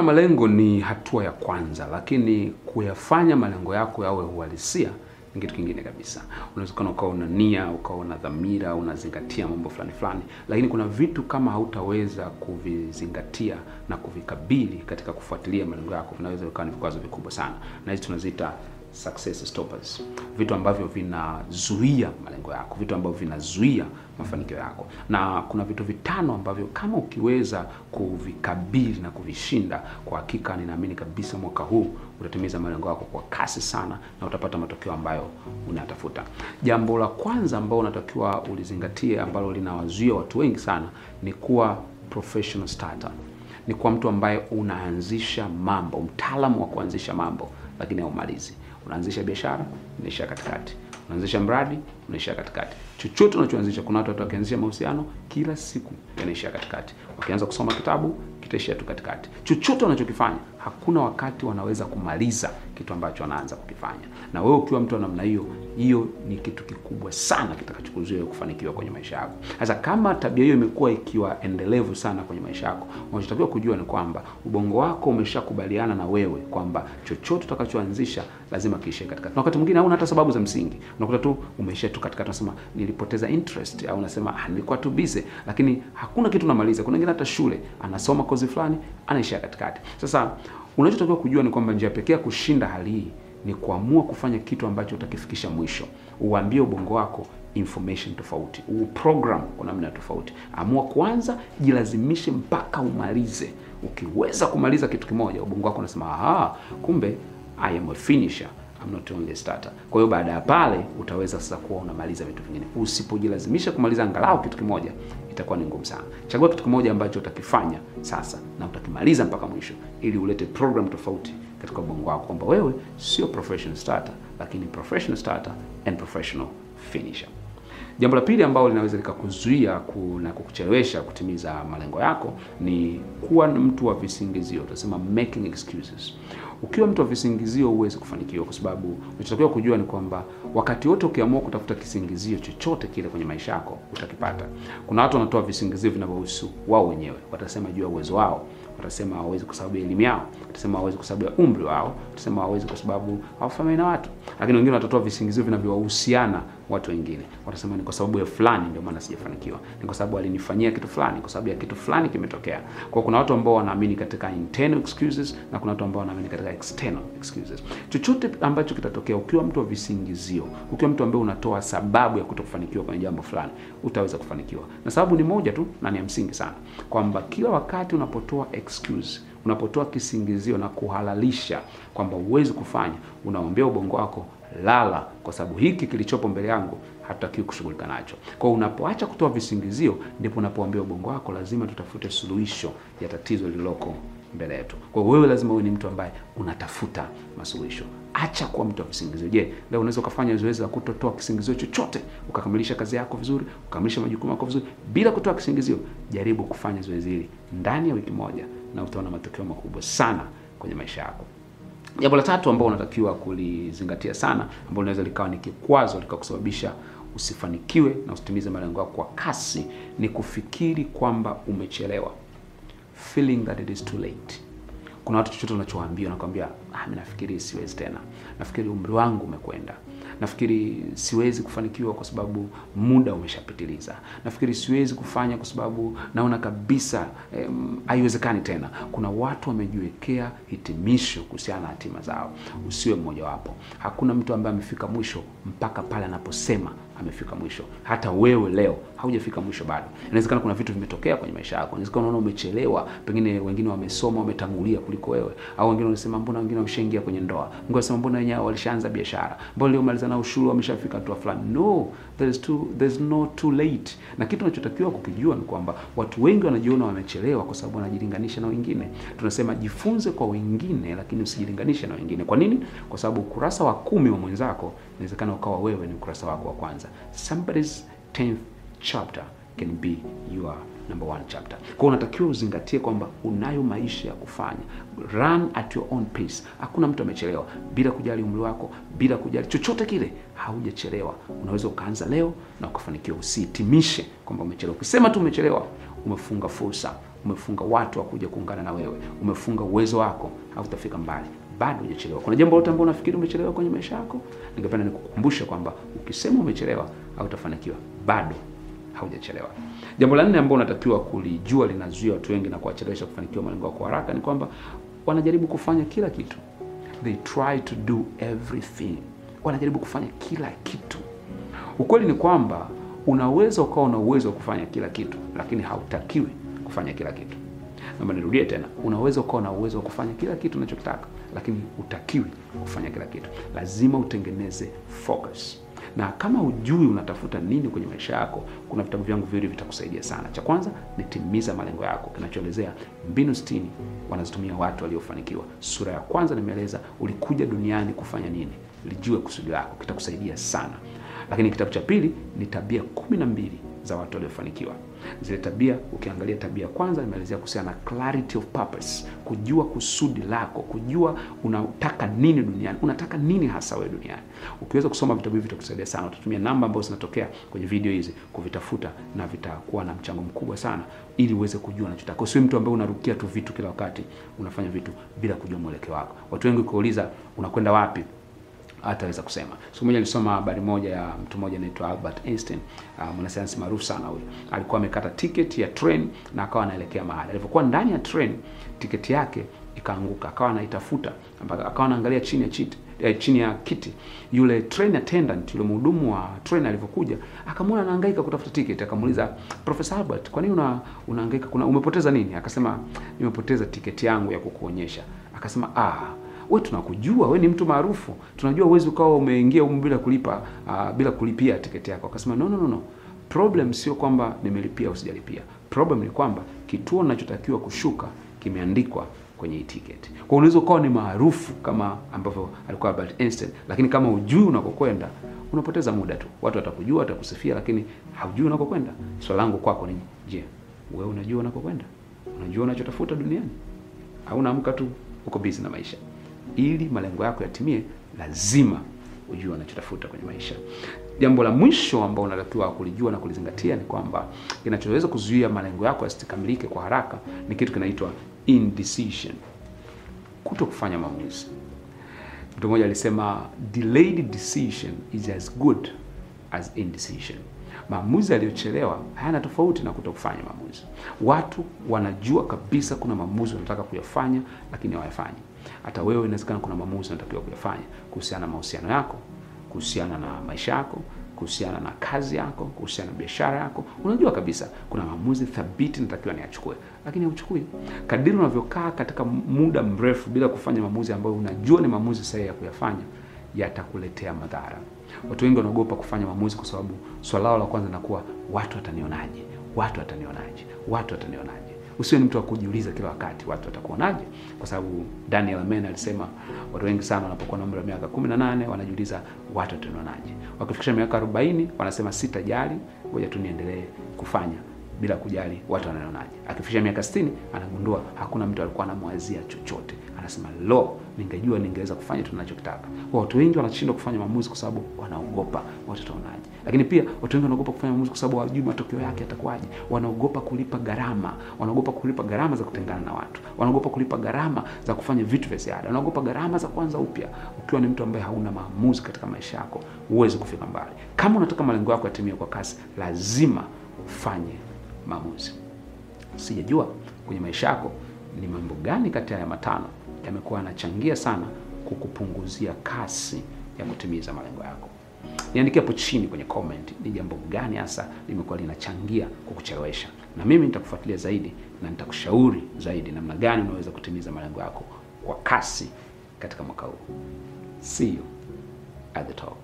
na malengo ni hatua ya kwanza, lakini kuyafanya malengo yako yawe uhalisia ni kitu kingine kabisa. Unawezekana ukawa una nia, ukawa una dhamira, unazingatia mambo fulani fulani, lakini kuna vitu kama hautaweza kuvizingatia na kuvikabili katika kufuatilia malengo yako, vinaweza vikawa ni vikwazo vikubwa sana, na hizi tunaziita success stoppers, vitu ambavyo vinazuia malengo yako, vitu ambavyo vinazuia mafanikio yako. Na kuna vitu vitano ambavyo kama ukiweza kuvikabili na kuvishinda, kwa hakika ninaamini kabisa mwaka huu utatimiza malengo yako kwa kasi sana na utapata matokeo ambayo unatafuta. Jambo la kwanza ambalo unatakiwa ulizingatie, ambalo linawazuia watu wengi sana, ni kuwa professional starter ni kuwa mtu ambaye unaanzisha mambo, mtaalamu wa kuanzisha mambo, lakini haumalizi. Unaanzisha biashara, unaishia katikati. Unaanzisha mradi, unaishia katikati. Chochote unachoanzisha, kuna watu wakianzisha mahusiano, kila siku yanaishia katikati. Wakianza kusoma kitabu, kitaishia tu katikati. Chochote wanachokifanya, hakuna wakati wanaweza kumaliza kitu ambacho wanaanza kukifanya. Na wewe ukiwa mtu wa namna hiyo, hiyo ni kitu kikubwa sana kitakachokuzuia kufanikiwa kwenye maisha yako. Sasa kama tabia hiyo imekuwa ikiwa endelevu sana kwenye maisha yako, unachotakiwa kujua ni kwamba ubongo wako umeshakubaliana na wewe kwamba chochote utakachoanzisha lazima kiishe katikati. Na wakati mwingine hauna hata sababu za msingi, unakuta tu umeishia tu katikati, unasema nilipoteza interest, au unasema ah, nilikuwa tu busy, lakini hakuna kitu namaliza. Kuna wengine hata shule anasoma kozi fulani anaishia katikati. Sasa unachotakiwa kujua ni kwamba njia pekee ya kushinda hali hii ni kuamua kufanya kitu ambacho utakifikisha mwisho. Uambie ubongo wako information tofauti, uprogram kwa namna tofauti. Amua kwanza, jilazimishe mpaka umalize. Ukiweza kumaliza kitu kimoja, ubongo wako unasema aha, kumbe I am a finisher, I'm not only a starter. Kwa hiyo baada ya pale utaweza sasa kuwa unamaliza vitu vingine. Usipojilazimisha kumaliza angalau kitu kimoja, itakuwa ni ngumu sana. Chagua kitu kimoja ambacho utakifanya sasa na utakimaliza mpaka mwisho, ili ulete program tofauti katika ubongo wako kwamba wewe sio professional starter, lakini professional starter and professional finisher. Jambo la pili ambalo linaweza likakuzuia ku, na kukuchelewesha kutimiza malengo yako ni kuwa mtu wa visingizio, utasema making excuses. Ukiwa mtu wa visingizio huwezi kufanikiwa, kwa sababu unachotakiwa kujua ni kwamba wakati wote ukiamua kutafuta kisingizio chochote kile kwenye maisha yako utakipata. Kuna watu wanatoa visingizio vinavyohusu wao wenyewe, watasema juu ya uwezo wao watasema hawawezi kwa sababu ya elimu yao, watasema hawawezi kwa sababu ya umri wao, watasema hawawezi kwa sababu hawafahamiani na watu. Lakini wengine watatoa visingizio vinavyowahusiana watu wengine, watasema ni kwa sababu ya fulani ndio maana sijafanikiwa, ni kwa sababu alinifanyia kitu fulani, kwa sababu ya kitu fulani kimetokea. Kwa kuna watu ambao wanaamini katika internal excuses na kuna watu ambao wanaamini katika external excuses. Chochote ambacho kitatokea, ukiwa mtu wa visingizio, ukiwa mtu ambaye unatoa sababu ya kutofanikiwa kwenye jambo fulani, utaweza kufanikiwa, na sababu ni moja tu na ni ya msingi sana, kwamba kila wakati unapotoa excuse unapotoa kisingizio na kuhalalisha kwamba huwezi kufanya, unaombea ubongo wako lala, kwa sababu hiki kilichopo mbele yangu hatutakiwi kushughulika nacho. Kwa hiyo unapoacha kutoa visingizio, ndipo unapoambia ubongo wako lazima tutafute suluhisho ya tatizo lililoko mbele yetu. Kwa hiyo wewe lazima uwe ni mtu ambaye unatafuta masuluhisho. Acha kuwa mtu wa visingizio. Je, leo unaweza ukafanya zoezi la kutotoa kisingizio chochote, ukakamilisha kazi yako vizuri, ukakamilisha majukumu yako vizuri bila kutoa kisingizio? Jaribu kufanya zoezi hili ndani ya wiki moja na utaona matokeo makubwa sana kwenye maisha yako. Jambo la tatu ambalo unatakiwa kulizingatia sana, ambalo linaweza likawa ni kikwazo likakusababisha usifanikiwe na usitimize malengo yako kwa kasi, ni kufikiri kwamba umechelewa, feeling that it is too late. Kuna watu chochote unachowaambia wanakwambia, ah, mimi nafikiri siwezi tena, nafikiri umri wangu umekwenda, nafikiri siwezi kufanikiwa kwa sababu muda umeshapitiliza, nafikiri siwezi kufanya kwa sababu naona kabisa haiwezekani em, tena. Kuna watu wamejiwekea hitimisho kuhusiana na hatima zao. Usiwe mmojawapo. Hakuna mtu ambaye amefika mwisho mpaka pale anaposema amefika mwisho. Hata wewe leo haujafika mwisho bado. Inawezekana kuna vitu vimetokea kwenye maisha yako. Inawezekana unaona umechelewa, pengine wengine wamesoma, wametangulia kuliko wewe, au wengine wanasema mbona wengine wameshaingia kwenye ndoa, wengine wanasema mbona wenyewe walishaanza biashara, mbona leo maliza nao shule wameshafika hatua fulani. No, there is too, there is no too late. Na kitu unachotakiwa kukijua ni kwamba watu wengi wanajiona wamechelewa kwa sababu wanajilinganisha na wengine. Tunasema jifunze kwa wengine, lakini usijilinganishe na wengine. Kwa nini? Kwa sababu ukurasa wa kumi wa mwenzako inawezekana ukawa wewe ni ukurasa wako wa kwanza. Somebody's 10th chapter can be your number one chapter. Kwa unatakiwa uzingatie kwamba unayo maisha ya kufanya. Run at your own pace. Hakuna mtu amechelewa, bila kujali umri wako, bila kujali chochote kile, haujachelewa. Unaweza ukaanza leo na ukafanikiwa. Usihitimishe kwamba umechelewa. Ukisema tu umechelewa, umefunga fursa, umefunga watu wa kuja kuungana na wewe, umefunga uwezo wako, hautafika mbali. Bado hujachelewa. Kuna jambo lote ambalo unafikiri umechelewa kwenye maisha yako, ningependa nikukumbusha kwamba ukisema umechelewa, hautafanikiwa. Bado haujachelewa. Jambo la nne ambalo unatakiwa kulijua linazuia watu wengi na kuwachelewesha kufanikiwa malengo yao kwa haraka ni kwamba wanajaribu kufanya kila kitu. They try to do everything. Wanajaribu kufanya kila kitu. Ukweli ni kwamba unaweza ukawa una uwezo wa kufanya kila kitu, lakini hautakiwi kufanya kila kitu. Naomba nirudie tena, unaweza ukawa na uwezo wa kufanya kila kitu unachotaka, lakini utakiwi kufanya kila kitu. Lazima utengeneze focus na kama ujui unatafuta nini kwenye maisha yako, kuna vitabu vyangu viwili vitakusaidia sana. Cha kwanza ni Timiza Malengo Yako, kinachoelezea mbinu sitini wanazitumia watu waliofanikiwa. Sura ya kwanza nimeeleza ulikuja duniani kufanya nini, lijue kusudi lako, kitakusaidia sana. Lakini kitabu cha pili ni tabia kumi na mbili za watu waliofanikiwa. Zile tabia, ukiangalia tabia kwanza nimeelezea kuhusiana na clarity of purpose, kujua kusudi lako, kujua unataka nini duniani, unataka nini hasa wewe duniani. Ukiweza kusoma vitabu hivi vitakusaidia sana. Utatumia namba ambazo zinatokea kwenye video hizi kuvitafuta, na vitakuwa na mchango mkubwa sana, ili uweze kujua unachotaka. Usiwe mtu ambaye unarukia tu vitu kila wakati, unafanya vitu bila kujua mwelekeo wako. Watu wengi ukiuliza unakwenda wapi hataweza kusema. Siku moja nilisoma habari moja ya mtu mmoja anaitwa Albert Einstein, uh, mwanasayansi maarufu sana huyo. Alikuwa amekata tiketi ya train na akawa anaelekea mahali. Alipokuwa ndani ya train, tiketi yake ikaanguka, akawa anaitafuta mpaka akawa anaangalia chini ya chiti eh, chini ya kiti. Yule train attendant, yule mhudumu wa train alivyokuja, akamwona anahangaika kutafuta tiketi, akamuuliza Professor Albert, kwa nini una unahangaika? Kuna umepoteza nini? Akasema nimepoteza tiketi yangu ya kukuonyesha. Akasema ah we tunakujua, we ni mtu maarufu, tunajua uwezi ukawa umeingia humu bila kulipa uh, bila kulipia tiketi yako. Akasema no, no, no, no. Problem sio kwamba nimelipia au. Problem ni kwamba kituo ninachotakiwa kushuka kimeandikwa kwenye hii tiketi. Kwa unaweza ukawa ni maarufu kama ambavyo alikuwa Albert Einstein, lakini kama hujui unakokwenda unapoteza muda tu. Watu watakujua, watakusifia, lakini haujui unakokwenda. Swali langu kwako ni je, wewe unajua unakokwenda? Unajua unachotafuta duniani? Au unaamka tu uko busy na maisha? Ili malengo yako yatimie, lazima ujue unachotafuta kwenye maisha. Jambo la mwisho ambao unatakiwa kulijua na kulizingatia ni kwamba kinachoweza kuzuia malengo yako yasikamilike kwa haraka ni kitu kinaitwa indecision, kuto kufanya maamuzi. Mtu mmoja alisema delayed decision is as good as indecision. Maamuzi yaliyochelewa hayana tofauti na kuto kufanya maamuzi. Watu wanajua kabisa kuna maamuzi wanataka kuyafanya, lakini hawayafanyi. Hata wewe inawezekana kuna maamuzi unatakiwa kuyafanya kuhusiana na mahusiano yako, kuhusiana na maisha yako, kuhusiana na kazi yako, kuhusiana na biashara yako. Unajua kabisa kuna maamuzi thabiti natakiwa niyachukue, lakini hauchukui. Kadiri unavyokaa katika muda mrefu bila kufanya maamuzi ambayo unajua ni maamuzi sahihi ya kuyafanya, yatakuletea madhara. Watu wengi wanaogopa kufanya maamuzi kwa sababu swala la kwanza linakuwa watu watanionaje, watu watanionaje, watu watanionaje. Usiwe ni mtu wa kujiuliza kila wakati watu watakuonaje, kwa sababu Daniel Amen alisema watu wengi sana wanapokuwa na umri wa miaka 18 wanajiuliza watu watanionaje. Wakifikisha miaka 40 wanasema sitajali, ngoja tu niendelee kufanya bila kujali watu wananionaje. Akifikisha miaka 60 anagundua hakuna mtu alikuwa anamwazia chochote, anasema lo, ningejua ningeweza kufanya tu ninachokitaka. Kwa watu wengi wanashindwa kufanya maamuzi kwa sababu wanaogopa watu wataonaje. Lakini pia watu wengi wanaogopa kufanya maamuzi kwa sababu hawajui matokeo yake yatakuwaje. Wanaogopa kulipa gharama, wanaogopa kulipa gharama za kutengana na watu, wanaogopa kulipa gharama za kufanya vitu vya ziada, wanaogopa gharama za kuanza upya. Ukiwa ni mtu ambaye hauna maamuzi katika maisha yako, huwezi kufika mbali. Kama unataka malengo yako yatimie kwa kasi, lazima ufanye maamuzi. Sijajua kwenye maisha yako ni mambo gani kati ya matano yamekuwa yanachangia sana kukupunguzia kasi ya kutimiza malengo yako. Niandikie hapo chini kwenye comment ni jambo gani hasa limekuwa linachangia kukuchelewesha, na mimi nitakufuatilia zaidi na nitakushauri zaidi namna gani unaweza kutimiza malengo yako kwa kasi katika mwaka huu. See you at the top.